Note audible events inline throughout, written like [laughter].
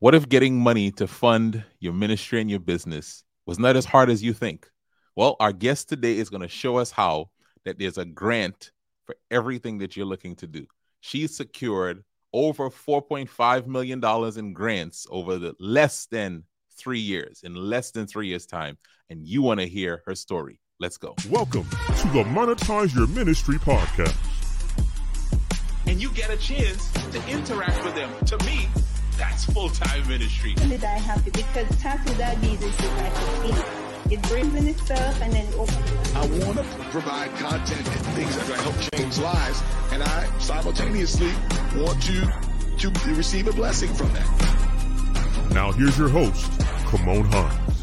What if getting money to fund your ministry and your business was not as hard as you think? Well, our guest today is going to show us how that there's a grant for everything that you're looking to do. She's secured over $4.5 million in grants over the less than three years, in less than three years' time. And you want to hear her story. Let's go. Welcome to the Monetize Your Ministry podcast. And you get a chance to interact with them. To me, that's full time ministry. Did I happy because tax without Jesus is like a thief. It brings in itself and then it opens. I want to provide content and things that will help change lives, and I simultaneously want you to receive a blessing from that. Now here's your host, Kymone Hinds.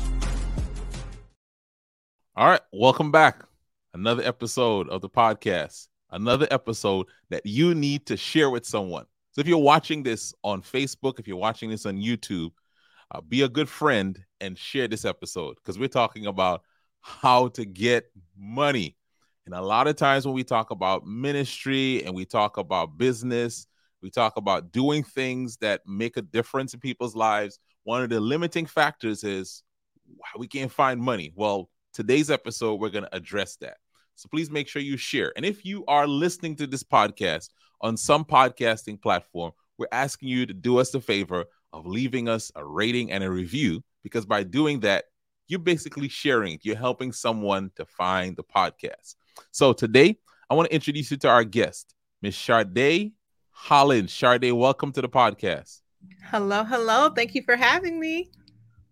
All right, welcome back. Another episode of the podcast. Another episode that you need to share with someone. So if you're watching this on Facebook, if you're watching this on YouTube, uh, be a good friend and share this episode because we're talking about how to get money. And a lot of times when we talk about ministry and we talk about business, we talk about doing things that make a difference in people's lives. One of the limiting factors is we can't find money. Well, today's episode, we're going to address that. So please make sure you share. And if you are listening to this podcast on some podcasting platform, we're asking you to do us the favor of leaving us a rating and a review because by doing that, you're basically sharing, you're helping someone to find the podcast. So today, I want to introduce you to our guest, Miss Charde Hollins. Charde, welcome to the podcast. Hello, hello. Thank you for having me.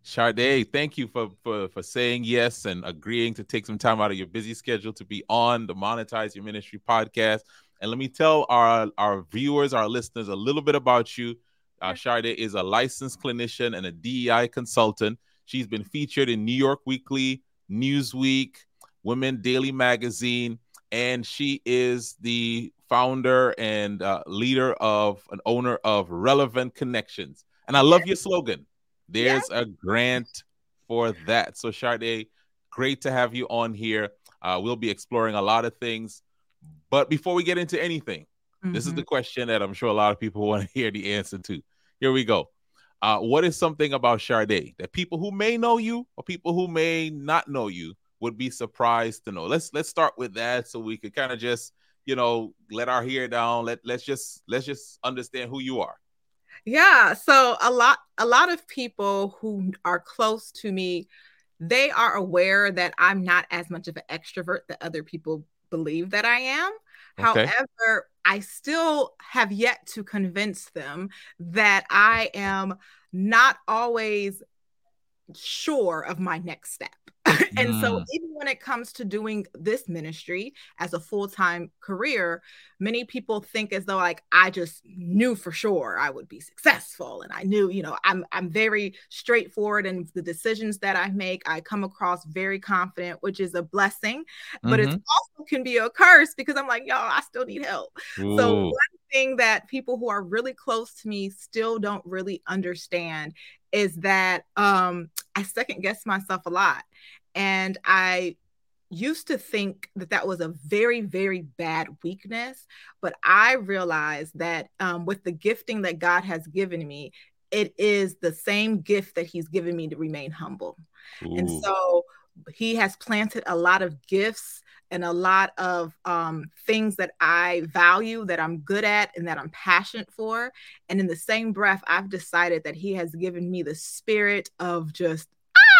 Charde, thank you for, for for saying yes and agreeing to take some time out of your busy schedule to be on the Monetize Your Ministry podcast. And let me tell our our viewers, our listeners, a little bit about you. Uh, Charde is a licensed clinician and a DEI consultant. She's been featured in New York Weekly, Newsweek, Women Daily Magazine, and she is the founder and uh, leader of an owner of Relevant Connections. And I love your slogan there's a grant for that. So, Charde, great to have you on here. Uh, we'll be exploring a lot of things. But before we get into anything, mm-hmm. this is the mm-hmm. question that I'm sure a lot of people [laughs] want to hear the answer to. Here we go. Uh, what is something about Charde that people who may know you or people who may not know you would be surprised to know? Let's let's start with that so we could kind of just you know let our hair down. Let let's just let's just understand who you are. Yeah. So a lot a lot of people who are close to me, they are aware that I'm not as much of an extrovert that other people believe that I am. Okay. However, I still have yet to convince them that I am not always sure of my next step. [laughs] and mm. so even when it comes to doing this ministry as a full-time career many people think as though like i just knew for sure i would be successful and i knew you know i'm i'm very straightforward in the decisions that i make i come across very confident which is a blessing but mm-hmm. it also can be a curse because i'm like y'all i still need help Ooh. so one thing that people who are really close to me still don't really understand is that um, I second guess myself a lot. And I used to think that that was a very, very bad weakness. But I realized that um, with the gifting that God has given me, it is the same gift that He's given me to remain humble. Ooh. And so He has planted a lot of gifts and a lot of um, things that I value, that I'm good at, and that I'm passionate for. And in the same breath, I've decided that He has given me the spirit of just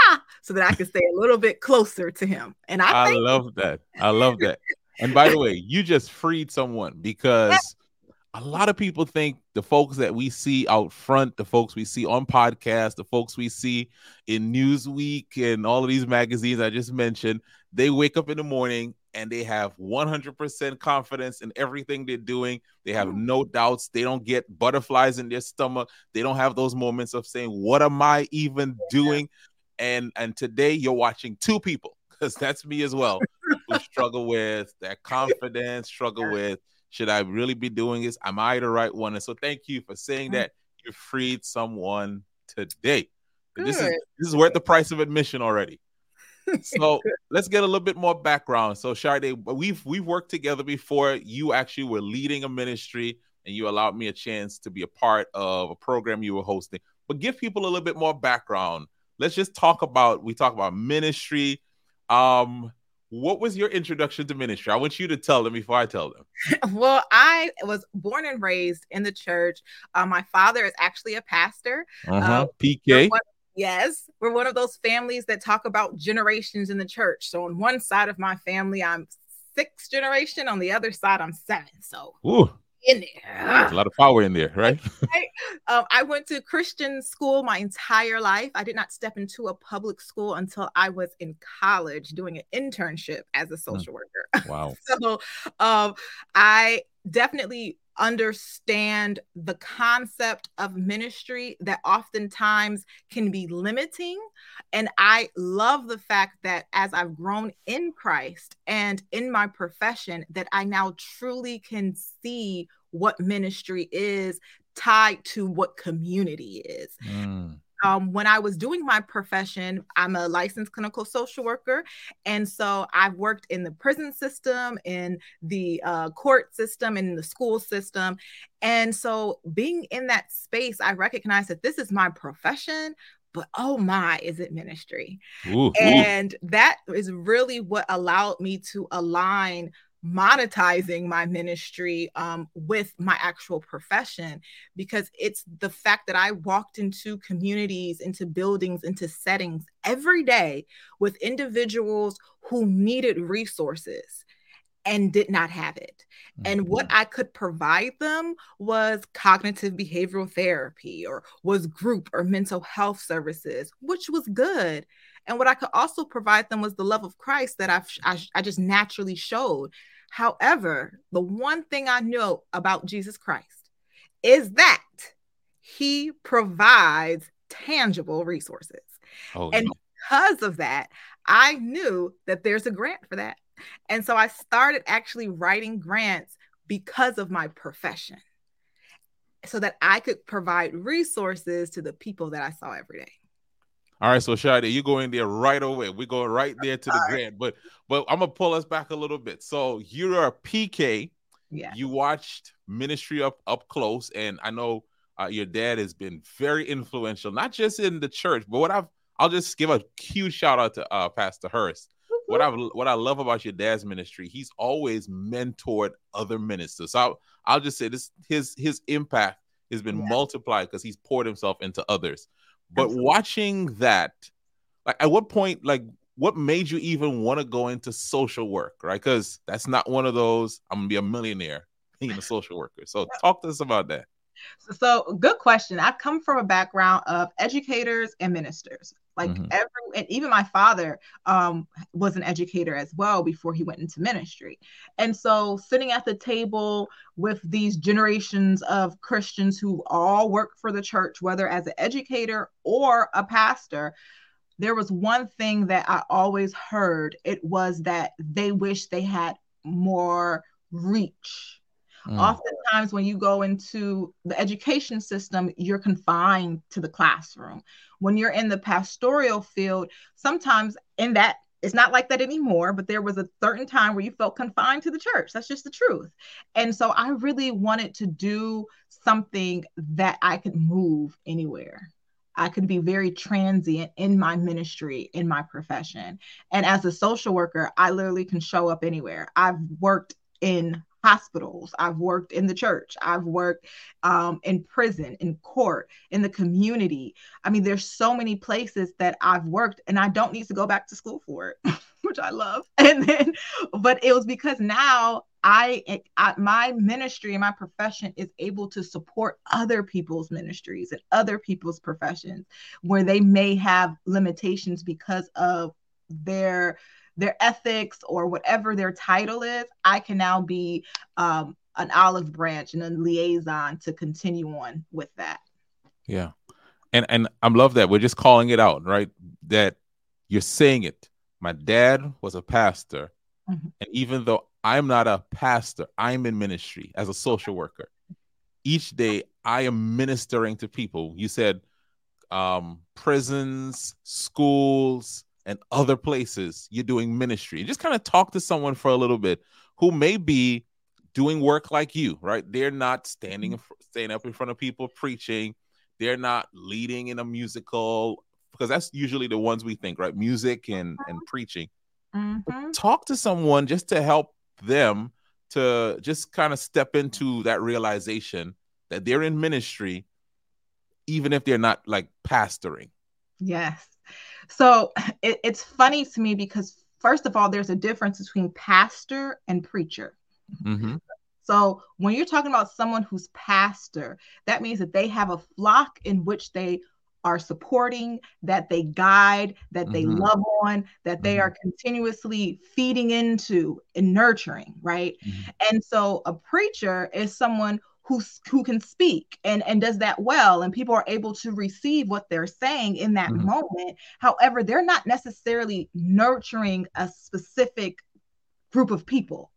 ah, so that I can stay a little bit closer to Him. And I, I love that. I love that. And by the way, you just freed someone because a lot of people think the folks that we see out front, the folks we see on podcasts, the folks we see in Newsweek and all of these magazines I just mentioned, they wake up in the morning and they have 100% confidence in everything they're doing. They have no doubts. They don't get butterflies in their stomach. They don't have those moments of saying, "What am I even doing?" And and today you're watching two people because that's me as well who struggle with that confidence, struggle with should I really be doing this? Am I the right one? And so thank you for saying mm. that you freed someone today. This is this is worth the price of admission already [laughs] so let's get a little bit more background. So Charde, we've we've worked together before. You actually were leading a ministry and you allowed me a chance to be a part of a program you were hosting. But give people a little bit more background. Let's just talk about we talk about ministry. Um, what was your introduction to ministry? I want you to tell them before I tell them. [laughs] well, I was born and raised in the church. Uh, my father is actually a pastor. Uh-huh. Uh, PK. Yes, we're one of those families that talk about generations in the church. So on one side of my family, I'm sixth generation. On the other side, I'm seven. So Ooh in there. a lot of power in there, right? right? Um, I went to Christian school my entire life. I did not step into a public school until I was in college doing an internship as a hmm. social mm. worker. Wow. [laughs] so um, I definitely understand the concept of ministry that oftentimes can be limiting. And I love the fact that as I've grown in Christ and in my profession, that I now truly can see what ministry is tied to what community is. Mm um, when I was doing my profession, I'm a licensed clinical social worker. And so I've worked in the prison system, in the uh, court system, in the school system. And so being in that space, I recognize that this is my profession, but oh my, is it ministry? Ooh, and ooh. that is really what allowed me to align monetizing my ministry um, with my actual profession because it's the fact that I walked into communities, into buildings, into settings every day with individuals who needed resources and did not have it. And what mm-hmm. I could provide them was cognitive behavioral therapy or was group or mental health services, which was good. And what I could also provide them was the love of Christ that I've, I, I just naturally showed. However, the one thing I know about Jesus Christ is that he provides tangible resources. Oh, and because of that, I knew that there's a grant for that. And so I started actually writing grants because of my profession so that I could provide resources to the people that I saw every day. All right, so Charde, you go in there right away. We go right there to the All grant, right. but but I'm gonna pull us back a little bit. So you're a PK. Yeah. You watched ministry up up close, and I know uh, your dad has been very influential, not just in the church, but what I've I'll just give a huge shout out to uh, Pastor Hurst. Mm-hmm. What I what I love about your dad's ministry, he's always mentored other ministers. So I'll, I'll just say this: his his impact has been yeah. multiplied because he's poured himself into others. But Absolutely. watching that, like at what point, like what made you even want to go into social work, right? Because that's not one of those, I'm gonna be a millionaire being a social worker. So [laughs] talk to us about that. So, good question. I come from a background of educators and ministers. Like mm-hmm. every, and even my father um, was an educator as well before he went into ministry. And so, sitting at the table with these generations of Christians who all work for the church, whether as an educator or a pastor, there was one thing that I always heard. It was that they wish they had more reach Mm. Oftentimes, when you go into the education system, you're confined to the classroom. When you're in the pastoral field, sometimes in that it's not like that anymore, but there was a certain time where you felt confined to the church. That's just the truth. And so I really wanted to do something that I could move anywhere. I could be very transient in my ministry, in my profession. And as a social worker, I literally can show up anywhere. I've worked in hospitals. I've worked in the church. I've worked um, in prison, in court, in the community. I mean, there's so many places that I've worked, and I don't need to go back to school for it, [laughs] which I love. [laughs] And then, but it was because now I, I, my ministry and my profession is able to support other people's ministries and other people's professions where they may have limitations because of their their ethics or whatever their title is, I can now be um, an olive branch and a liaison to continue on with that. Yeah. And and I love that. We're just calling it out, right? That you're saying it. My dad was a pastor. Mm-hmm. And even though I'm not a pastor, I'm in ministry as a social worker. Each day I am ministering to people. You said um, prisons, schools, and other places you're doing ministry. Just kind of talk to someone for a little bit who may be doing work like you, right? They're not standing in fr- standing up in front of people preaching. They're not leading in a musical because that's usually the ones we think, right? Music and and preaching. Mhm. Talk to someone just to help them to just kind of step into that realization that they're in ministry, even if they're not like pastoring. Yes. So [sighs] it, it's funny to me because, first of all, there's a difference between pastor and preacher. Mhm. So when you're talking about someone who's pastor, that means that they have a flock in which they are supporting, that they guide, that they Mhm. love on, that they Mhm. are continuously feeding into and nurturing, right? Mhm. And so a preacher is someone who's who can speak and and does that well and people are able to receive what they're saying in that Mhm. moment. However, they're not necessarily nurturing a specific group of people.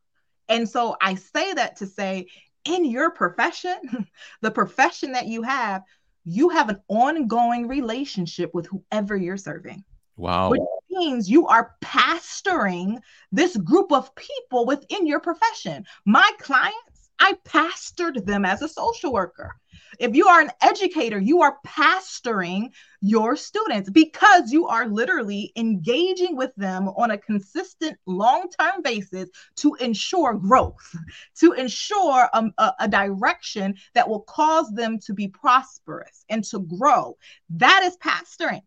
And so I say that to say, in your profession, [laughs] the profession that you have, you have an ongoing relationship with whoever you're serving, Wow. which means you are pastoring this group of people within your profession. My clients, I pastored them as a social worker. If you are an educator, you are pastoring your students because you are literally engaging with them on a consistent long term basis to ensure growth, to ensure um, a, a direction that will cause them to be prosperous and to grow. That is pastoring.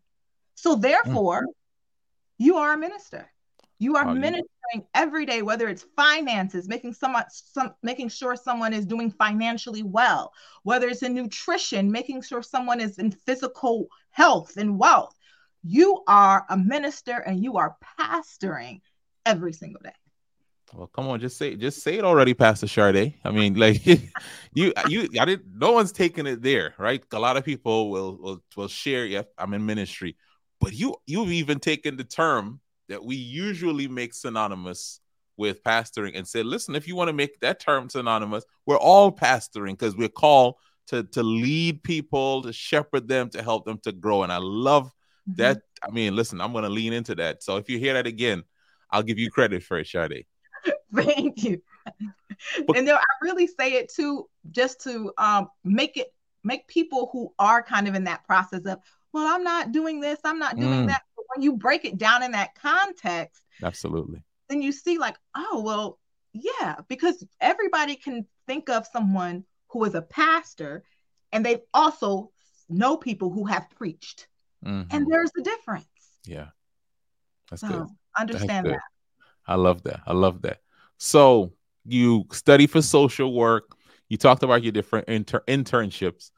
So, therefore, you are a minister. You are oh, you- ministering every day, whether it's finances, making someone some making sure someone is doing financially well, whether it's in nutrition, making sure someone is in physical health and wealth. You are a minister and you are pastoring every single day. Well, come on, just say just say it already, Pastor Charde. I mean, like [laughs] you you I didn't no one's taking it there, right? A lot of people will will will share, yeah, I'm in ministry. But you you've even taken the term that we usually make synonymous with pastoring and said, listen, if you want to make that term synonymous, we're all pastoring because we're called to to lead people, to shepherd them, to help them to grow. And I love that. I mean, listen, I'm gonna lean into that. So if you hear that again, I'll give you credit for it, Charde. [laughs] Thank you. But- and there, I really say it too, just to um, make it make people who are kind of in that process of, well, I'm not doing this, I'm not doing Mm. that. When you break it down in that context, Absolutely. then you see like, oh, well, yeah, because everybody can think of someone who is a pastor, and they also know people who have preached, Mhm. and there's a difference. Yeah. That's So good. understand good. that. I love that. I love that. So you study for social work. You talked about your different inter- internships,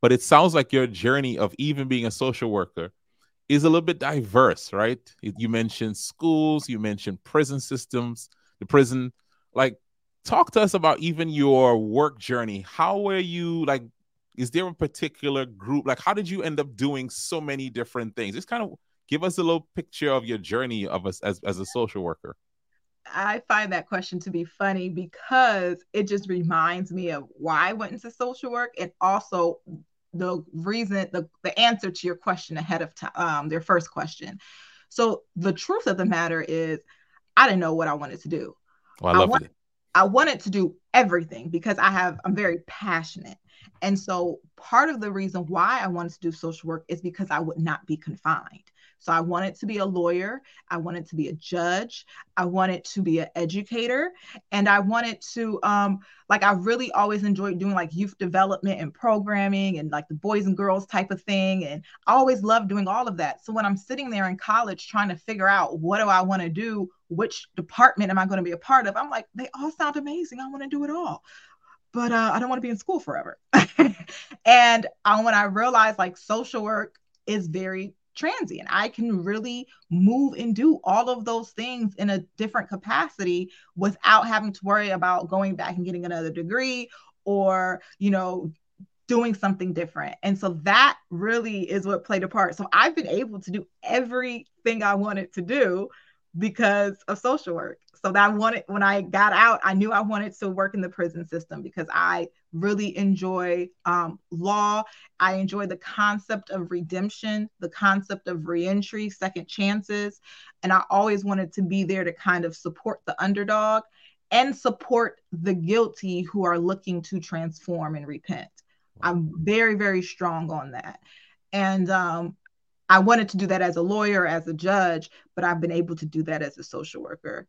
but it sounds like your journey of even being a social worker is a little bit diverse, right? You mentioned schools, you mentioned prison systems, the prison. Like, talk to us about even your work journey. How were you like? Is there a particular group? Like, how did you end up doing so many different things? Just kind of give us a little picture of your journey of us as, as a social worker. I find that question to be funny because it just reminds me of why I went into social work and also the reason the, the answer to your question ahead of time um their first question. So the truth of the matter is I didn't know what I wanted to do. Oh, I I love want- it. I wanted to do everything because I have I'm very passionate. And so part of the reason why I wanted to do social work is because I would not be confined. So I wanted to be a lawyer, I wanted to be a judge, I wanted to be an educator, and I wanted to um like I really always enjoyed doing like youth development and programming and like the boys and girls type of thing and I always loved doing all of that. So when I'm sitting there in college trying to figure out what do I want to do, which department am I going to be a part of? I'm like, they all sound amazing. I want to do it all. But uh, I don't want to be in school forever. [laughs] and uh, when I realized like social work is very transient, I can really move and do all of those things in a different capacity without having to worry about going back and getting another degree or, you know, doing something different. And so that really is what played a part. So I've been able to do everything I wanted to do because of social work. So that I wanted when I got out, I knew I wanted to work in the prison system because I really enjoy um, law. I enjoy the concept of redemption, the concept of reentry, second chances, and I always wanted to be there to kind of support the underdog. and support the guilty who are looking to transform and repent. I'm very, very strong on that. And um, I wanted to do that as a lawyer, as a judge, but I've been able to do that as a social worker.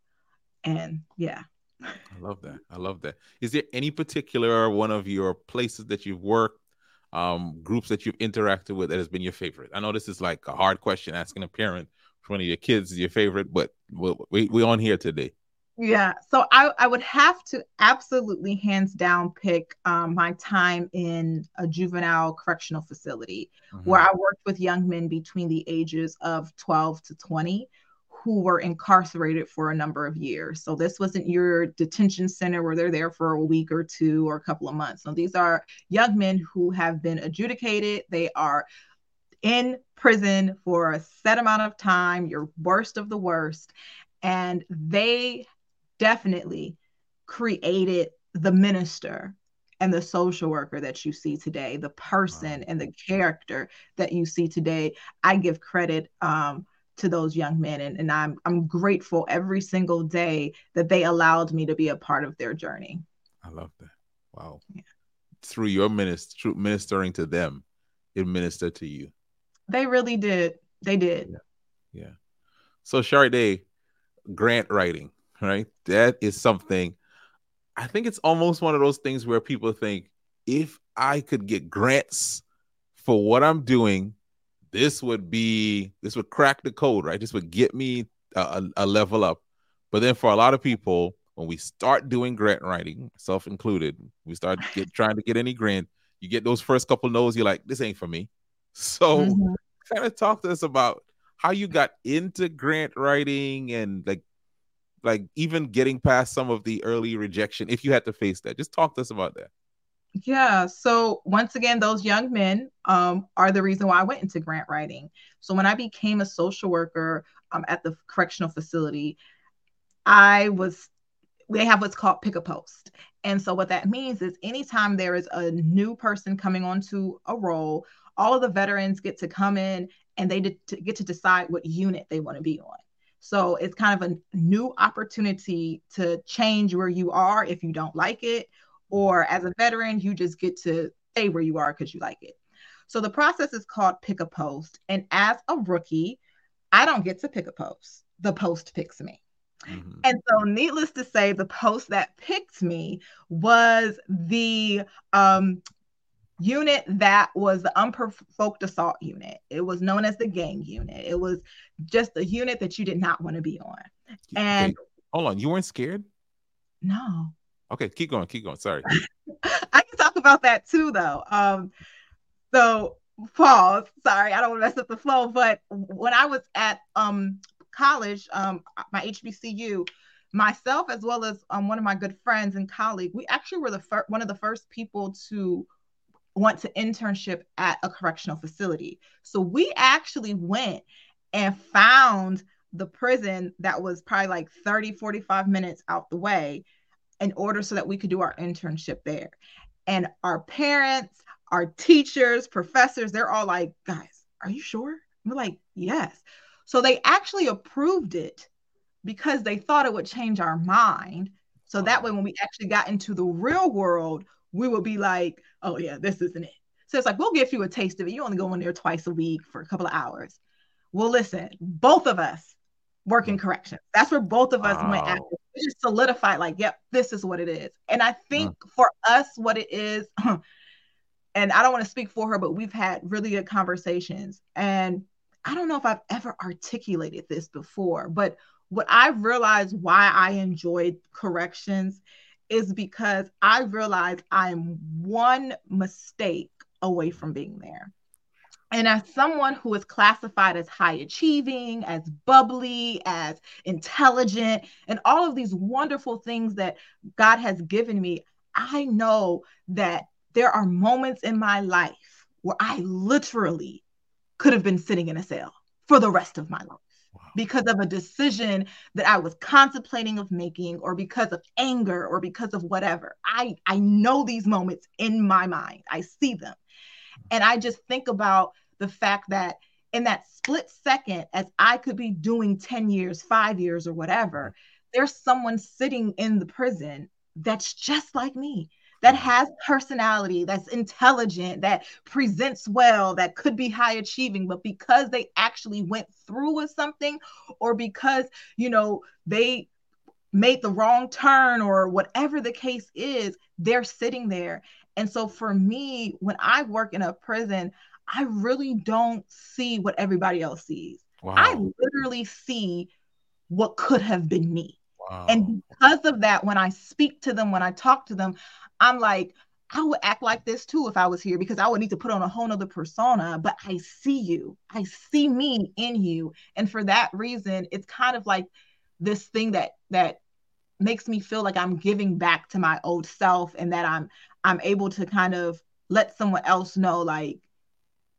And yeah. I love that. I love that. Is there any particular one of your places that you've worked, um, groups that you've interacted with that has been your favorite? I know this is like a hard question asking a parent for one of your kids is your favorite, but we we on here today. Yeah, so I, I would have to absolutely hands down pick um, my time in a juvenile correctional facility mm-hmm. where I worked with young men between the ages of 12 to 20 who were incarcerated for a number of years. So this wasn't your detention center where they're there for a week or two or a couple of months. So these are young men who have been adjudicated. They are in prison for a set amount of time, your worst of the worst. And they definitely created the minister and the social worker that you see today, the person wow. and the character that you see today. I give credit um, to those young men, and, and I'm I'm grateful every single day that they allowed me to be a part of their journey. I love that. Wow. Yeah. Through your minister, through ministering to them, it ministered to you. They really did. They did. Yeah. yeah. So, Charde, grant writing right? That is something I think it's almost one of those things where people think if I could get grants for what I'm doing, this would be this would crack the code, right? This would get me a, a level up. But then for a lot of people, when we start doing grant writing, self included, we start get, trying to get any grant, you get those first couple no's, you're like, this ain't for me. So mm-hmm. kind of talk to us about how you got into grant writing and like like even getting past some of the early rejection if you had to face that just talk to us about that yeah so once again those young men um, are the reason why i went into grant writing. So when i became a social worker um, at the correctional facility i was they have what's called pick a post. And so what that means is anytime there is a new person coming onto a role all of the veterans get to come in and they get to decide what unit they want to be on. So it's kind of a new opportunity to change where you are if you don't like it, or as a veteran, you just get to stay where you are because you like it. So the process is called pick a post. And as a rookie, I don't get to pick a post. The post picks me. Mm-hmm. And so, needless to say, the post that picked me was the um, unit that was the unprovoked assault unit. It was known as the gang unit. It was just a unit that you did not want to be on. And hold on, you weren't scared? No. Okay, keep going, keep going. Sorry. [laughs] I can talk about that too, though. Um, so pause. Sorry, I don't want to mess up the flow. But when I was at um college, um, my HBCU, myself as well as um, one of my good friends and colleague, we actually were the first one of the first people to want to internship at a correctional facility. So we actually went and found the prison that was probably like 30, 45 minutes out the way in order so that we could do our internship there. And our parents, our teachers, professors, they're all like, guys, are you sure? We're like, yes. So they actually approved it because they thought it would change our mind. So that way, when we actually got into the real world, we would be like, oh yeah, this isn't it. So it's like, we'll give you a taste of it. You only go in there twice a week for a couple of hours. Well, listen, both of us work in corrections. That's where both of us wow. went after. We just solidified, like, yep, this is what it is. And I think mm. for us, what it is, [clears throat] and I don't want to speak for her, but we've had really good conversations. And I don't know if I've ever articulated this before, but what I've realized why I enjoyed corrections is because I realized I'm one mistake away from being there. And as someone who is classified as high achieving, as bubbly, as intelligent, and all of these wonderful things that God has given me, I know that there are moments in my life where I literally could have been sitting in a cell for the rest of my life because of a decision that I was contemplating of making or because of anger or because of whatever. I I know these moments in my mind. I see them. Hmm. And I just think about the fact that in that split second as I could be doing 10 years, 5 years or whatever, there's someone sitting in the prison that's just like me that has personality, that's intelligent, that presents well, that could be high achieving, but because they actually went through with something or because, you know, they made the wrong turn or whatever the case is, they're sitting there. And so for me, when I work in a prison, I really don't see what everybody else sees. Wow. I literally see what could have been me. Wow. And because of that, when I speak to them, when I talk to them, I'm like, I would act like this too if I was here because I would need to put on a whole nother persona, but I see you. I see me in you. And for that reason, it's kind of like this thing that that makes me feel like I'm giving back to my old self and that I'm I'm able to kind of let someone else know like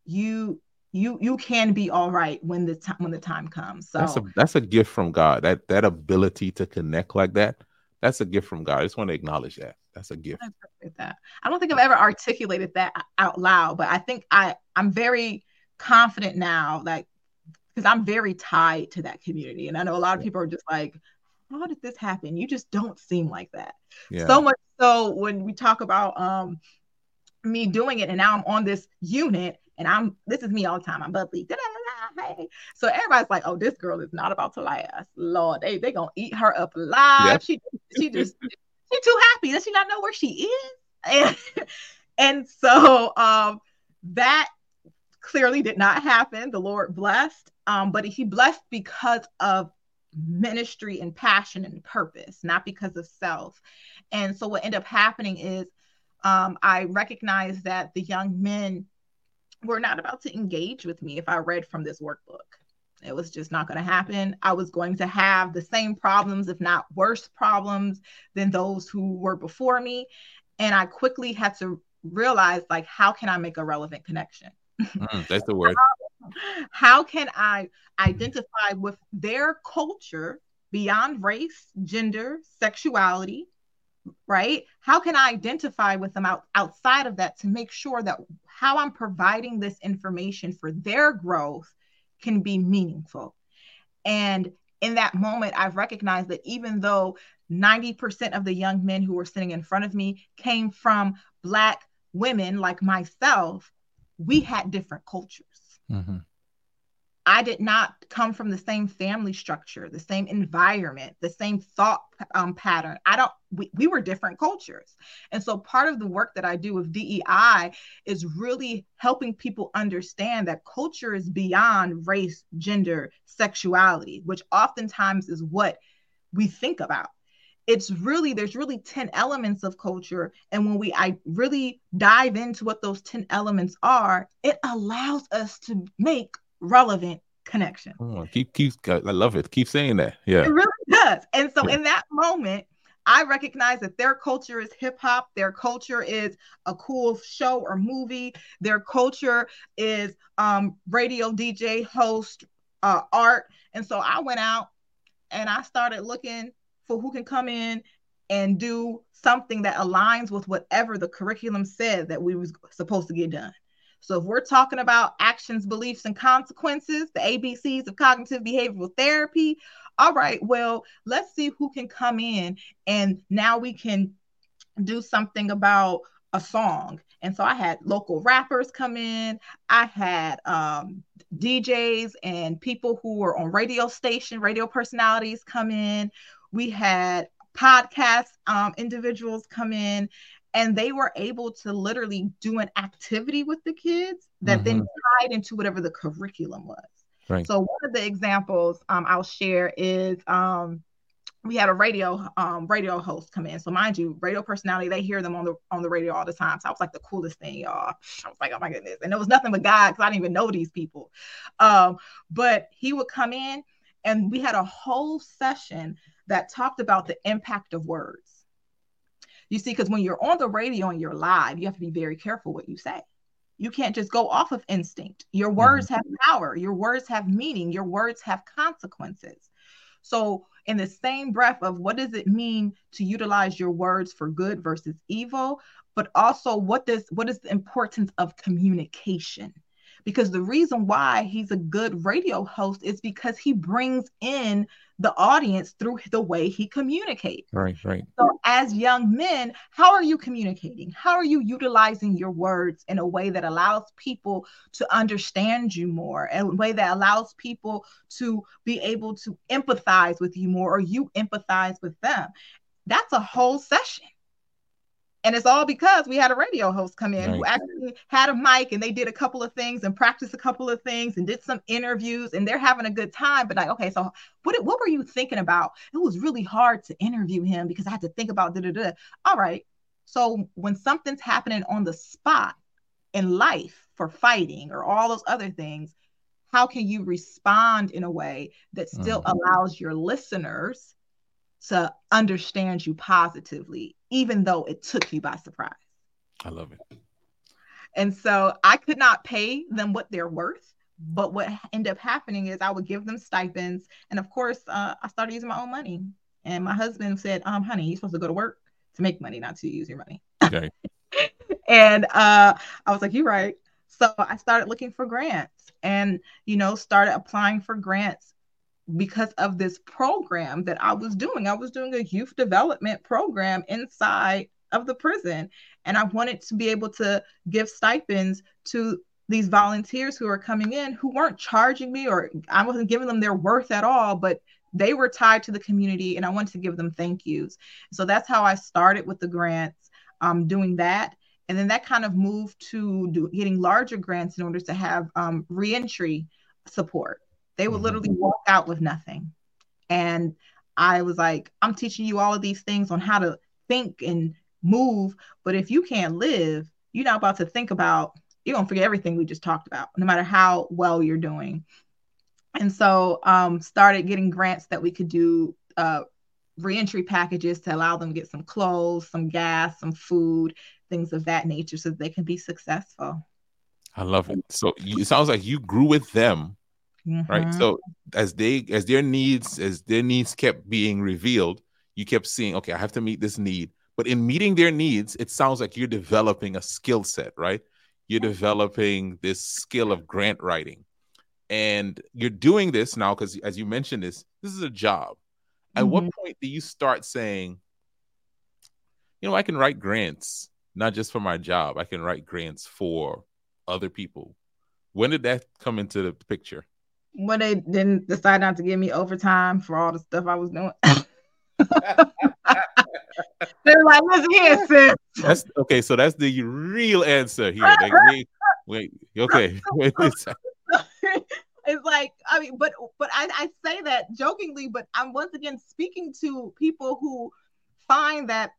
you you you can be all right when the time when the time comes. So that's a that's a gift from God. That that ability to connect like that, that's a gift from God. I just want to acknowledge that. That's a gift. I that. I don't think I've ever articulated that out loud, but I think I I'm very confident now, like because I'm very tied to that community, and I know a lot of people are just like, "How did this happen?" You just don't seem like that. Yeah. So much so when we talk about um me doing it, and now I'm on this unit, and I'm this is me all the time. I'm bubbly. Hey. So everybody's like, "Oh, this girl is not about to last." Lord, they they gonna eat her up alive. Yep. She she just [laughs] she's too happy. Does she not know where she is? And, [laughs] and so um, that clearly did not happen. The Lord blessed, um, but He blessed because of ministry and passion and purpose, not because of self. And so what ended up happening is um, I recognized that the young men were not about to engage with me if I read from this workbook. It was just not going to happen. I was going to have the same problems, if not worse problems, than those who were before me. And I quickly had to realize, like, how can I make a relevant connection? Mm, that's the [laughs] word. how, how can I identify with their culture beyond race, gender, sexuality, right? How can I identify with them out, outside of that to make sure that how I'm providing this information for their growth can be meaningful. And in that moment, I've recognized that even though 90% of the young men who were sitting in front of me came from Black women like myself, we had different cultures. Mm-hmm. I did not come from the same family structure, the same environment, the same thought um, pattern. I don't, we, we were different cultures. And so part of the work that I do with DEI is really helping people understand that culture is beyond race, gender, sexuality, which oftentimes is what we think about it's really there's really 10 elements of culture and when we i really dive into what those 10 elements are it allows us to make relevant connection. Oh, keep keep I love it. Keep saying that. Yeah. It really does. And so yeah. in that moment, I recognize that their culture is hip hop, their culture is a cool show or movie, their culture is um, radio DJ, host, uh, art. And so I went out and I started looking for who can come in and do something that aligns with whatever the curriculum said that we was supposed to get done. So if we're talking about actions, beliefs, and consequences, the ABCs of cognitive behavioral therapy, all right, well, let's see who can come in and now we can do something about a song. And so I had local rappers come in. I had um, DJs and people who were on radio station, radio personalities come in. We had podcast um, individuals come in and they were able to literally do an activity with the kids that mm-hmm. then tied into whatever the curriculum was. Right. So one of the examples um, I'll share is um, we had a radio um, radio host come in. So mind you, radio personality, they hear them on the on the radio all the time. So I was like the coolest thing, y'all. I was like, oh my goodness. And it was nothing but God because I didn't even know these people. Um, but he would come in and we had a whole session that talked about the impact of words. You see, because when you're on the radio and you're live, you have to be very careful what you say. You can't just go off of instinct. Your mm-hmm. words mm-hmm. have power, your words have meaning, your words have consequences. So, in the same breath of what does it mean to utilize your words for good versus evil, but also what does what is the importance of communication? because the reason why he's a good radio host is because he brings in the audience through the way he communicates. Right, right. So, as young men, how are you communicating? How are you utilizing your words in a way that allows people to understand you more, in a way that allows people to be able to empathize with you more, or you empathize with them? That's a whole session. And it's all because we had a radio host come in right. who actually had a mic and they did a couple of things and practiced a couple of things and did some interviews and they're having a good time. But like, okay, so what, what were you thinking about? It was really hard to interview him because I had to think about da da da. All right. So when something's happening on the spot in life for fighting or all those other things, how can you respond in a way that still mm-hmm. allows your listeners to understand you positively, even though it took you by surprise. I love it. And so I could not pay them what they're worth. But what ended up happening is I would give them stipends. And of course, uh, I started using my own money. And my husband said, um, honey, you're supposed to go to work to make money, not to use your money. Okay. [laughs] and uh, I was like, you're right. So I started looking for grants and, you know, started applying for grants because of this program that I was doing. I was doing a youth development program inside of the prison. And I wanted to be able to give stipends to these volunteers who are coming in who weren't charging me or I wasn't giving them their worth at all, but they were tied to the community and I wanted to give them thank yous. So that's how I started with the grants, um, doing that. And then that kind of moved to do, getting larger grants in order to have um, reentry support. They would mm-hmm. literally walk out with nothing. And I was like, I'm teaching you all of these things on how to think and move. But if you can't live, you're not about to think about, you're going to forget everything we just talked about, no matter how well you're doing. And so um, started getting grants that we could do uh, reentry packages to allow them to get some clothes, some gas, some food, things of that nature so that they can be successful. I love it. So you, it sounds like you grew with them Mm-hmm. Right. So as they as their needs as their needs kept being revealed, you kept seeing, okay, I have to meet this need. But in meeting their needs, it sounds like you're developing a skill set, right? You're developing this skill of grant writing. And you're doing this now because as you mentioned this, this is a job. At mm-hmm. what point do you start saying, you know, I can write grants, not just for my job, I can write grants for other people. When did that come into the picture? When they didn't decide not to give me overtime for all the stuff I was doing. [laughs] They're like, listen here, sis. That's okay. So that's the real answer here. They, [laughs] wait, wait, okay. [laughs] it's like, I mean, but but I, I say that jokingly, but I'm once again speaking to people who find that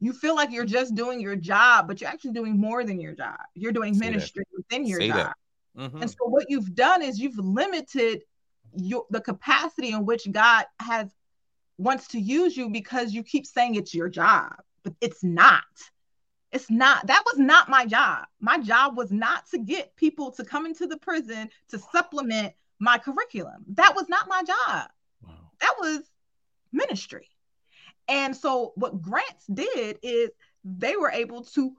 you feel like you're just doing your job, but you're actually doing more than your job. You're doing say ministry that. within your say job. That. Mm-hmm. And so what you've done is you've limited your the capacity in which God has wants to use you because you keep saying it's your job, but it's not. It's not. That was not my job. My job was not to get people to come into the prison to supplement my curriculum. That was not my job. Wow. That was ministry. And so what grants did is they were able to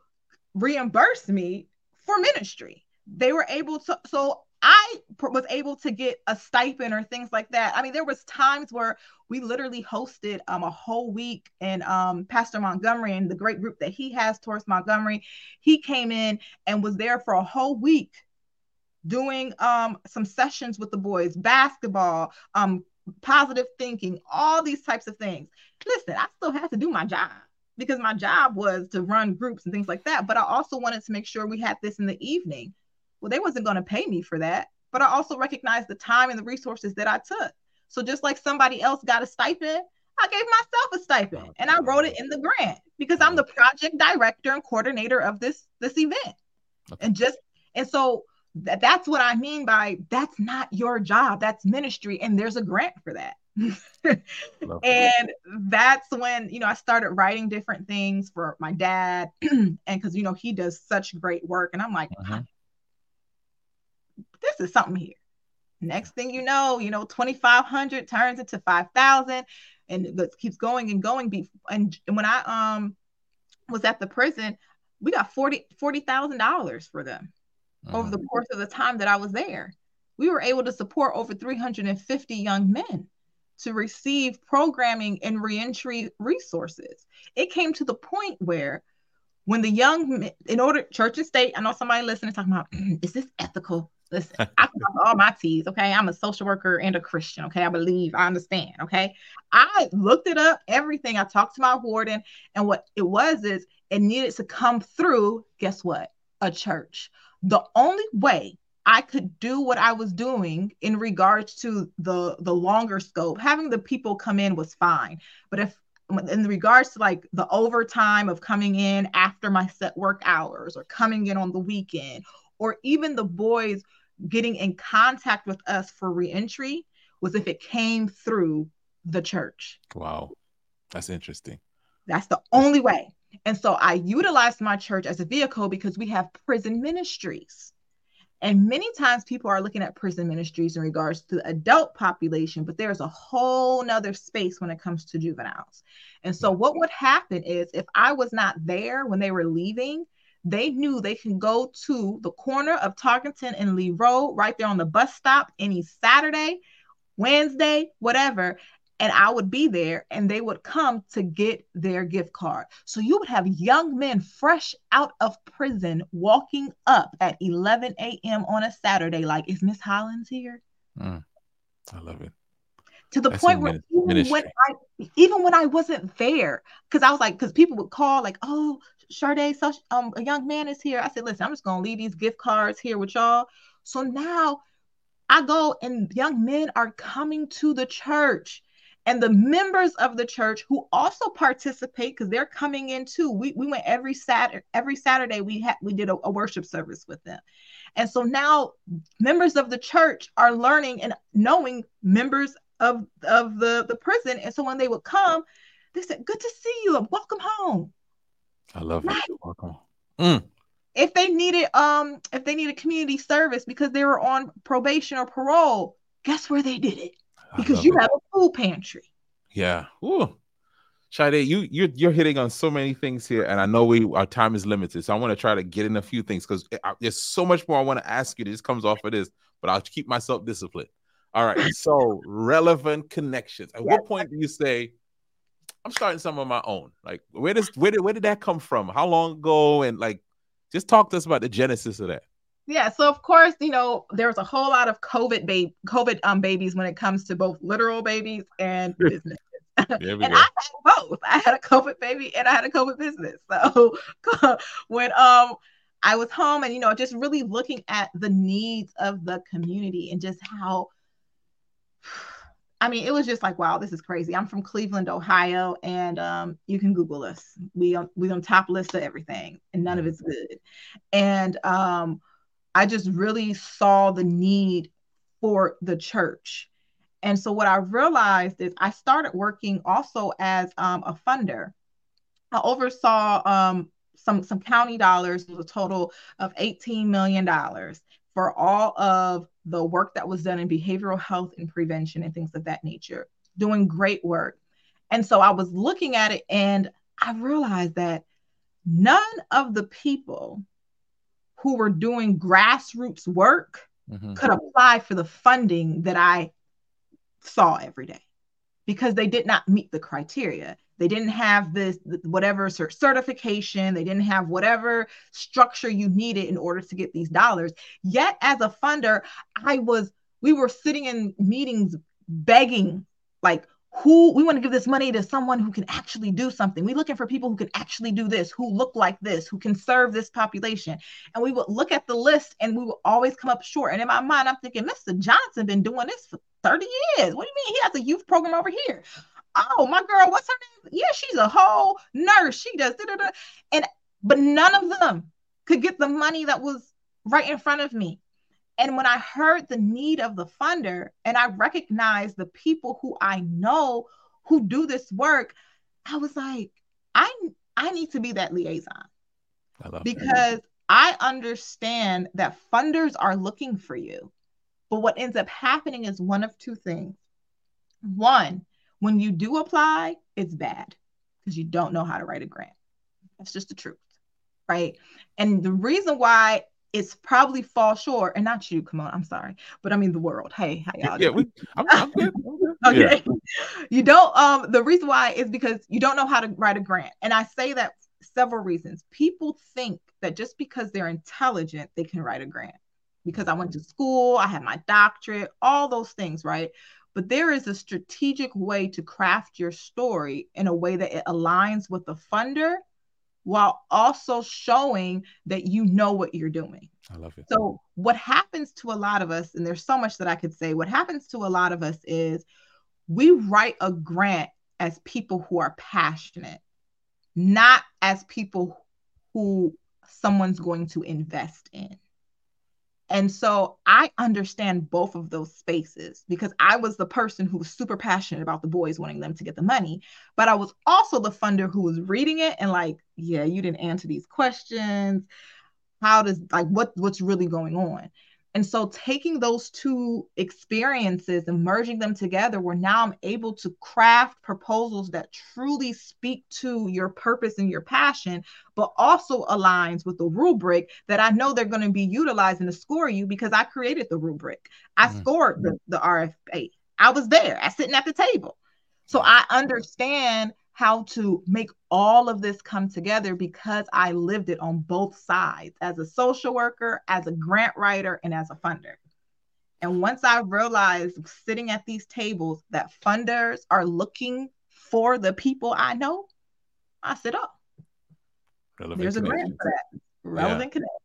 reimburse me for ministry they were able to so I was able to get a stipend or things like that. I mean, there was times where we literally hosted um, a whole week and um, Pastor Montgomery and the great group that he has towards Montgomery, he came in and was there for a whole week doing um, some sessions with the boys, basketball, um, positive thinking, all these types of things. Listen, I still had to do my job because my job was to run groups and things like that. But I also wanted to make sure we had this in the evening well, they wasn't going to pay me for that, but I also recognized the time and the resources that I took. So just like somebody else got a stipend, I gave myself a stipend and I wrote it in the grant because I'm the project director and coordinator of this this event. Okay. And just and so that, that's what I mean by that's not your job, that's ministry and there's a grant for that. [laughs] and that's when you know I started writing different things for my dad [clears throat] and cuz you know he does such great work and I'm like uh-huh this is something here. Next thing you know, you know, 2,500 turns into 5,000 and it keeps going and going. And when I um was at the prison, we got 40 $40,000 for them. over the course of the time that I was there. We were able to support over 350 young men to receive programming and reentry resources. It came to the point where when the young in order church and state, I know somebody listening talking about [clears throat] is this ethical? Listen, I can all my T's. Okay. I'm a social worker and a Christian. Okay. I believe, I understand. Okay. I looked it up, everything. I talked to my warden, and what it was is it needed to come through, guess what? A church. The only way I could do what I was doing in regards to the the longer scope, having the people come in was fine. But if in regards to like the overtime of coming in after my set work hours or coming in on the weekend or even the boys getting in contact with us for reentry was if it came through the church. Wow. That's interesting. That's the only way. And so I utilized my church as a vehicle because we have prison ministries. And many times people are looking at prison ministries in regards to the adult population, but there's a whole nother space when it comes to juveniles. And so what would happen is if I was not there when they were leaving, they knew they can go to the corner of Tarkenton and Lee Road right there on the bus stop any Saturday, Wednesday, whatever, and I would be there and they would come to get their gift card. So you would have young men fresh out of prison walking up at 11 a.m. on a Saturday, like, is Miss Hollins here? Mm, I love it. To the That's point where even when I even when I wasn't there, because I was like, because people would call like, oh, Charde, such um a young man is here. I said, listen, I'm just gonna leave these gift cards here with y'all. So now I go and young men are coming to the church and the members of the church who also participate because they're coming in too. We, we went every Saturday, every Saturday we had we did a, a worship service with them. And so now members of the church are learning and knowing members of, of the, the prison. And so when they would come, they said, Good to see you. Welcome home. I love right? it. Welcome. Mm. If they needed um if they needed community service because they were on probation or parole, guess where they did it? because you it. have a food pantry. Yeah. Ooh. Charde, you you're you're hitting on so many things here, and I know we our time is limited, so I want to try to get in a few things because there's so much more I want to ask you. That just comes off of this, but I'll keep myself disciplined. All right. [laughs] So relevant connections. At what point do you say, I'm starting some of my own? Like, where does where did where did that come from? How long ago? And like, just talk to us about the genesis of that. Yeah, so of course, you know, there's a whole lot of COVID baby COVID um babies when it comes to both literal babies and [laughs] business. and go. I had both. I had a COVID baby and I had a COVID business. So [laughs] when um I was home and you know just really looking at the needs of the community and just how I mean, it was just like, wow, this is crazy. I'm from Cleveland, Ohio, and um, you can Google us. We on we on top list of everything, and none of it's good. And um, I just really saw the need for the church. And so what I realized is I started working also as um, a funder. I oversaw um, some some county dollars, it was a total of $18 million for all of the work that was done in behavioral health and prevention and things of that nature, doing great work. And so I was looking at it and I realized that none of the people who were doing grassroots work mm-hmm. could apply for the funding that I saw every day because they did not meet the criteria. They didn't have this whatever certification, they didn't have whatever structure you needed in order to get these dollars. Yet as a funder, I was we were sitting in meetings begging like who we want to give this money to someone who can actually do something. We're looking for people who can actually do this, who look like this, who can serve this population. And we would look at the list and we would always come up short. And in my mind, I'm thinking, Mr. Johnson been doing this for 30 years. What do you mean? He has a youth program over here. Oh, my girl, what's her name? Yeah, she's a whole nurse. She does da-da-da. and but none of them could get the money that was right in front of me. And when I heard the need of the funder and I recognized the people who I know who do this work, I was like, I I need to be that liaison. because that. I understand that funders are looking for you. But what ends up happening is one of two things. One, when you do apply, it's bad because you don't know how to write a grant. That's just the truth. Right. And the reason why it's probably fall short, and not you, come on, I'm sorry, but I mean the world. Hey, how y'all Yeah, doing? we, I'm, I'm good. I'm good. [laughs] okay. You don't um the reason why is because you don't know how to write a grant. And I say that several reasons. People think that just because they're intelligent, they can write a grant. Because I went to school, I had my doctorate, all those things, right? But there is a strategic way to craft your story in a way that it aligns with the funder while also showing that you know what you're doing. I love it. So, what happens to a lot of us, and there's so much that I could say, what happens to a lot of us is we write a grant as people who are passionate, not as people who someone's going to invest in. And so I understand both of those spaces because I was the person who was super passionate about the boys wanting them to get the money, but I was also the funder who was reading it and like, yeah, you didn't answer these questions. How does like what what's really going on? And so taking those two experiences and merging them together, where now I'm able to craft proposals that truly speak to your purpose and your passion, but also aligns with the rubric that I know they're going to be utilizing to score you because I created the rubric. I Mhm. scored the, the RFA. I was there. I sitting at the table. So I understand how to make all of this come together because I lived it on both sides as a social worker, as a grant writer, and as a funder. And once I realized sitting at these tables that funders are looking for the people I know, I said, oh, Relevant there's a grant for that. Relevant connections.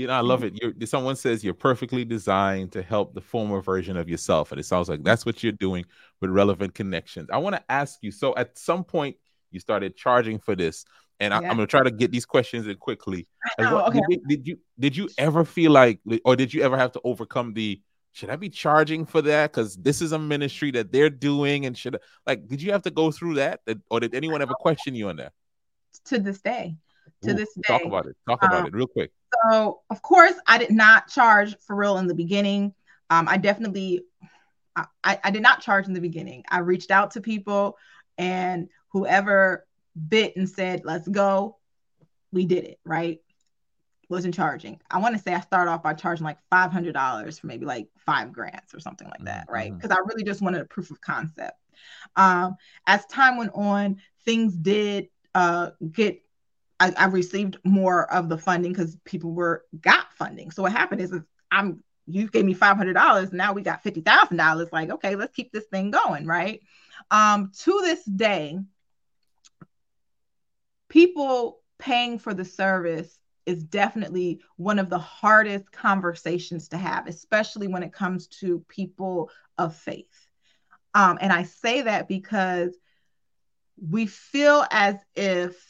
You know, I love it. You're someone says you're perfectly designed to help the former version of yourself. And it sounds like that's what you're doing with relevant connections. I want to ask you, so at some point you started charging for this. And I, Yeah. I'm gonna try to get these questions in quickly. Know, what- okay. did, did you did you ever feel like or did you ever have to overcome the should I be charging for that? Because this is a ministry that they're doing, and should I- like did you have to go through that? That- Or did anyone ever question you on that? To this day. To Ooh, this day. Talk about it. Talk about Um, it real quick. So, of course, I did not charge for real in the beginning. Um, I definitely, I, I did not charge in the beginning. I reached out to people, and whoever bit and said, "Let's go," we did it. Right? Wasn't charging. I want to say I started off by charging like five hundred dollars for maybe like five grants or something like that. Right? Because I really just wanted a proof of concept. Um, as time went on, things did uh, get I, I received more of the funding because people were got funding. So what happened is, is I'm you gave me five hundred dollars, now we got fifty thousand dollars. Like, okay, let's keep this thing going, right? Um, to this day, people paying for the service is definitely one of the hardest conversations to have, especially when it comes to people of faith. Um, and I say that because we feel as if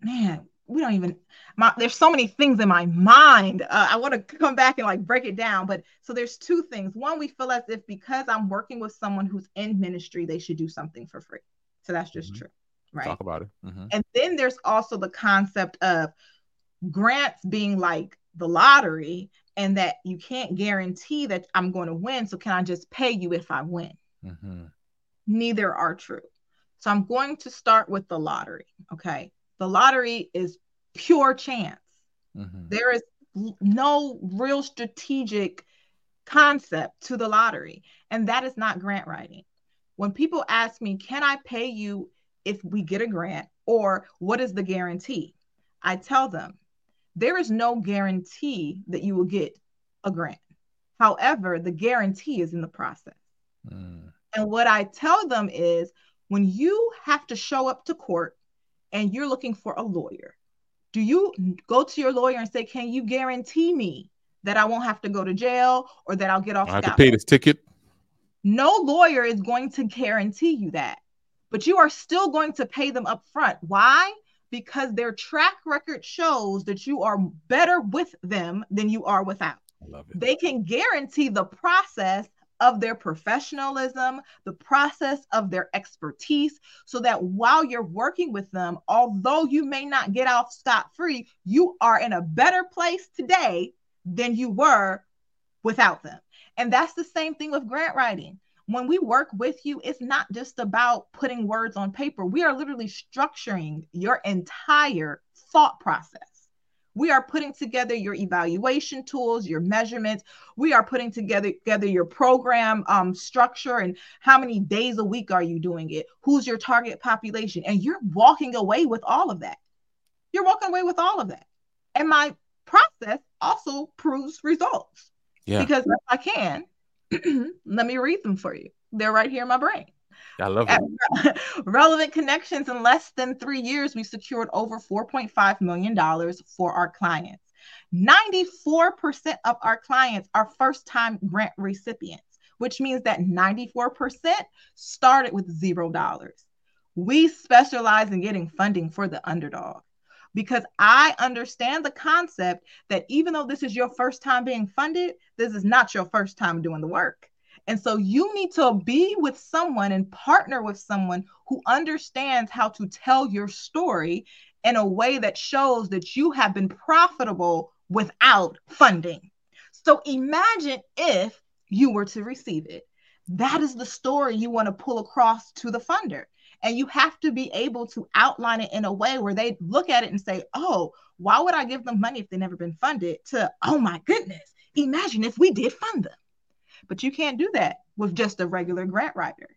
man, we don't even. My, there's so many things in my mind. Uh, I want to come back and like break it down, but so there's two things. One, we feel as if because I'm working with someone who's in ministry, they should do something for free. So that's just Mhm. true, right? Talk about it. Mhm. And then there's also the concept of grants being like the lottery, and that you can't guarantee that I'm going to win. So can I just pay you if I win? Mhm. neither are true. So I'm going to start with the lottery. Okay. The lottery is pure chance. Mhm. There is no real strategic concept to the lottery. And that is not grant writing. When people ask me, can I pay you if we get a grant or what is the guarantee? I tell them, there is no guarantee that you will get a grant. However, the guarantee is in the process. Mm. And what I tell them is when you have to show up to court and you're looking for a lawyer, do you go to your lawyer and say, Can you guarantee me that I won't have to go to jail or that I'll get off I have to pay this ticket. no lawyer is going to guarantee you that, but you are still going to pay them up front. Why? Because their track record shows that you are better with them than you are without. I love it. They can guarantee the process of their professionalism, the process of their expertise, so that while you're working with them, although you may not get off scot free, you are in a better place today than you were without them. And that's the same thing with grant writing. When we work with you, it's not just about putting words on paper. We are literally structuring your entire thought process. We are putting together your evaluation tools, your measurements. We are putting together, together your program um, structure and how many days a week are you doing it? Who's your target population? And you're walking away with all of that. You're walking away with all of that. And my process also proves results. Yeah. Because if I can, [clears throat] let me read them for you. They're right here in my brain. I love it. [laughs] Relevant connections in less than three years, we secured over $4.5 million for our clients. 94% of our clients are first time grant recipients, which means that 94% started with zero dollars. We specialize in getting funding for the underdog because I understand the concept that even though this is your first time being funded, this is not your first time doing the work. And so you need to be with someone and partner with someone who understands how to tell your story in a way that shows that you have been profitable without funding. So imagine if you were to receive it. That is the story you want to pull across to the funder. And you have to be able to outline it in a way where they look at it and say, oh, why would I give them money if they've never been funded? To, oh my goodness, imagine if we did fund them. But you can't do that with just a regular grant writer.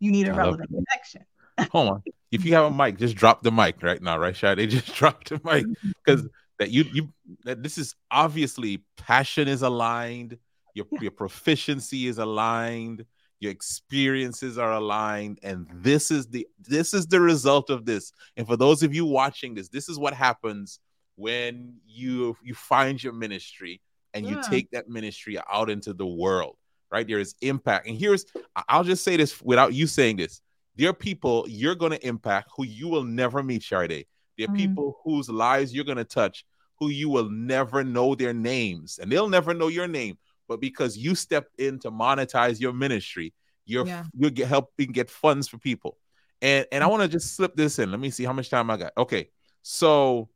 You need a I relevant connection. [laughs] Hold on. If you have a mic, just drop the mic right now, right, Shad? They just [laughs] drop the mic because that you you that this is obviously passion is aligned, your yeah. your proficiency is aligned, your experiences are aligned, and this is the this is the result of this. And for those of you watching this, this is what happens when you you find your ministry and yeah. you hmm. take that ministry out into the world right? There is impact. And here's, I'll just say this without you saying this. There are people you're going to impact who you will never meet, Charde. There are mm people whose lives you're going to touch who you will never know their names and they'll never know your name. But because you stepped in to monetize your ministry, you're yeah. you're get, helping get funds for people. And and I mm. want to just slip this in. Let me see how much time I got. Okay. So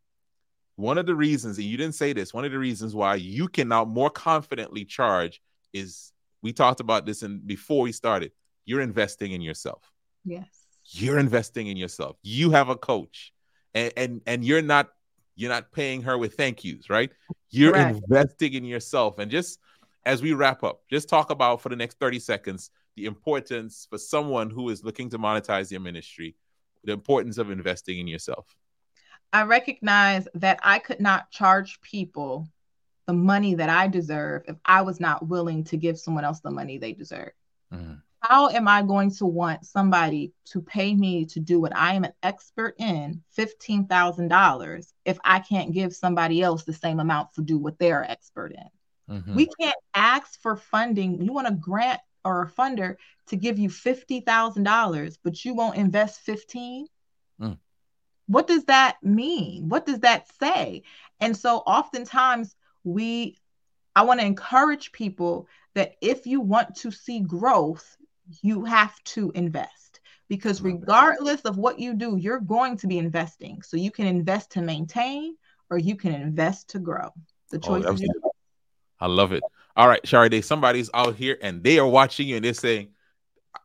one of the reasons, and you didn't say this, one of the reasons why you can now more confidently charge is we talked about this and before we started. You're investing in yourself. Yes. You're investing in yourself. You have a coach, and and, and you're not you're not paying her with thank yous, right? You're Correct. investing in yourself. And just as we wrap up, just talk about for the next 30 seconds the importance for someone who is looking to monetize their ministry, the importance of investing in yourself. I recognize that I could not charge people the money that I deserve if I was not willing to give someone else the money they deserve? Mm-hmm. How am I going to want somebody to pay me to do what I am an expert in, $15,000, if I can't give somebody else the same amount to do what they're expert in? Mm-hmm. We can't ask for funding. You want a grant or a funder to give you $50,000, but you won't invest 15? Mm. What does that mean? What does that say? And so oftentimes we I want to encourage people that if you want to see growth, you have to invest because regardless of what you do, you're going to be investing. So you can invest to maintain or you can invest to grow. The oh, choice oh. I love it. All right, Charde, somebody's out here and they are watching you and they're saying,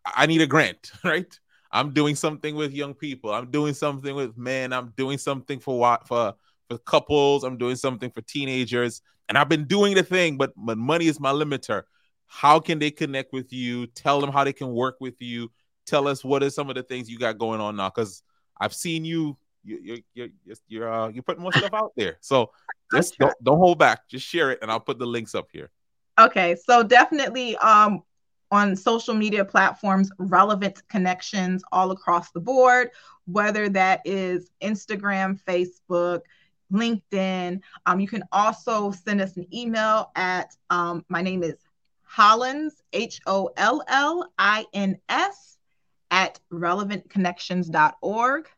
I need a grant, [laughs] right? I'm doing something with young people. I'm doing something with men. I'm doing something for what for for couples. I'm doing something for teenagers, and I've been doing the thing, but but money is my limiter. How can they connect with you? Tell them how they can work with you. Tell us what are some of the things you got going on now, because I've seen you. You, you're you're you're, uh, you're putting more stuff out there. So [laughs] just don't, don't hold back. Just share it, and I'll put the links up here. Okay, so definitely um on social media platforms, relevant connections all across the board, whether that is Instagram, Facebook, LinkedIn. Um, you can also send us an email at um, my name is Hollins, H O L L I N S, at relevantconnections.org.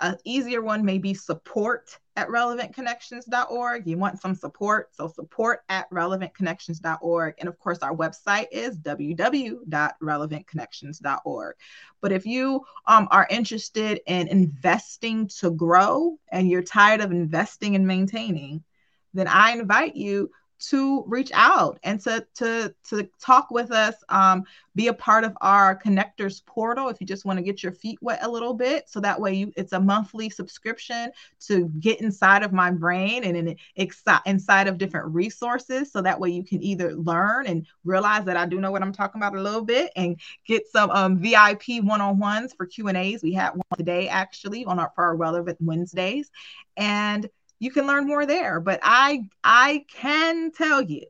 An easier one may be support at relevantconnections.org. You want some support, so support at relevantconnections.org. And of course, our website is www.relevantconnections.org. But if you um, are interested in investing to grow and you're tired of investing and maintaining, then I invite you to reach out and to to to talk with us um, be a part of our connectors portal if you just want to get your feet wet a little bit. So that way you it's a monthly subscription to get inside of my brain and in, inside of different resources. So that way you can either learn and realize that i do know what i'm talking about a little bit and get some um, vip one-on-ones for q and a's. We had one today actually on our for our relevant wednesdays. And you can learn more there. But I I can tell you,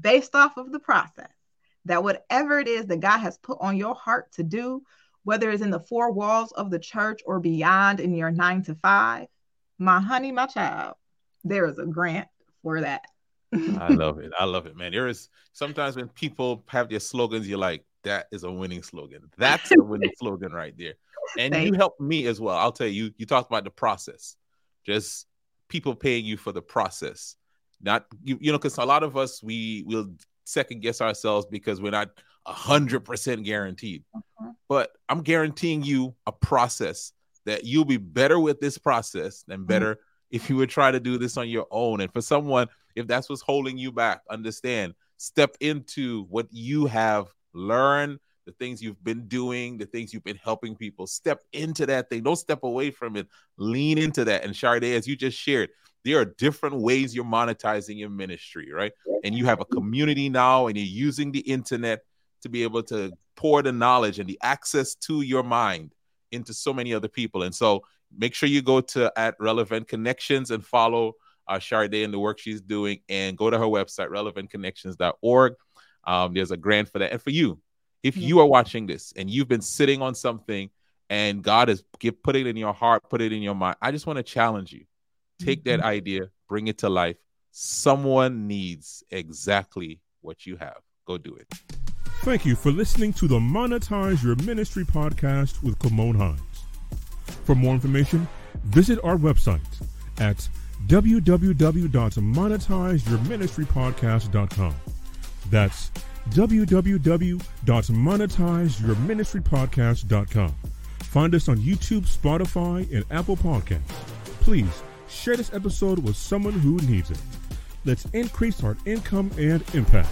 based off of the process, that whatever it is that God has put on your heart to do, whether it's in the four walls of the church or beyond in your nine to five, my honey, my child, there is a grant for that. I [laughs] love it. I love it, man. There is sometimes when people have their slogans, you're like, that is a winning slogan. That's a winning [laughs] slogan right there. And Thanks. you helped me as well. I'll tell you, you talked about the process. Just people paying you for the process. Not you, you know, because a lot of us we will second guess ourselves because we're not a hundred percent guaranteed. Uh-huh. But I'm guaranteeing you a process that you'll be better with this process than mm-hmm. better mm-hmm. if you would try to do this on your own. And for someone, if that's what's holding you back, understand, step into what you have learned, the things you've been doing, the things you've been helping people. Step into that thing. Don't step away from it. Lean into that. And Charde, as you just shared, there are different ways you're monetizing your ministry, right? And you have a community now, and you're using the internet to be able to pour the knowledge and the access to your mind into so many other people. And so make sure you go to at relevant connections and follow uh, Charde and the work she's doing and go to her website, relevantconnections.org. Um, there's a grant for that. And for you, if you are watching this and you've been sitting on something and God has give, put it in your heart, put it in your mind, I just want to challenge you. Take that mm-hmm. idea, bring it to life. Someone needs exactly what you have. Go do it. Thank you for listening to the Monetize Your Ministry podcast with Kymone Hinds. For more information, visit our website at www.monetizeyourministrypodcast.com. That's www.monetizeyourministrypodcast.com. Find us on YouTube, Spotify, and Apple Podcasts. Please share this episode with someone who needs it. Let's increase our income and impact.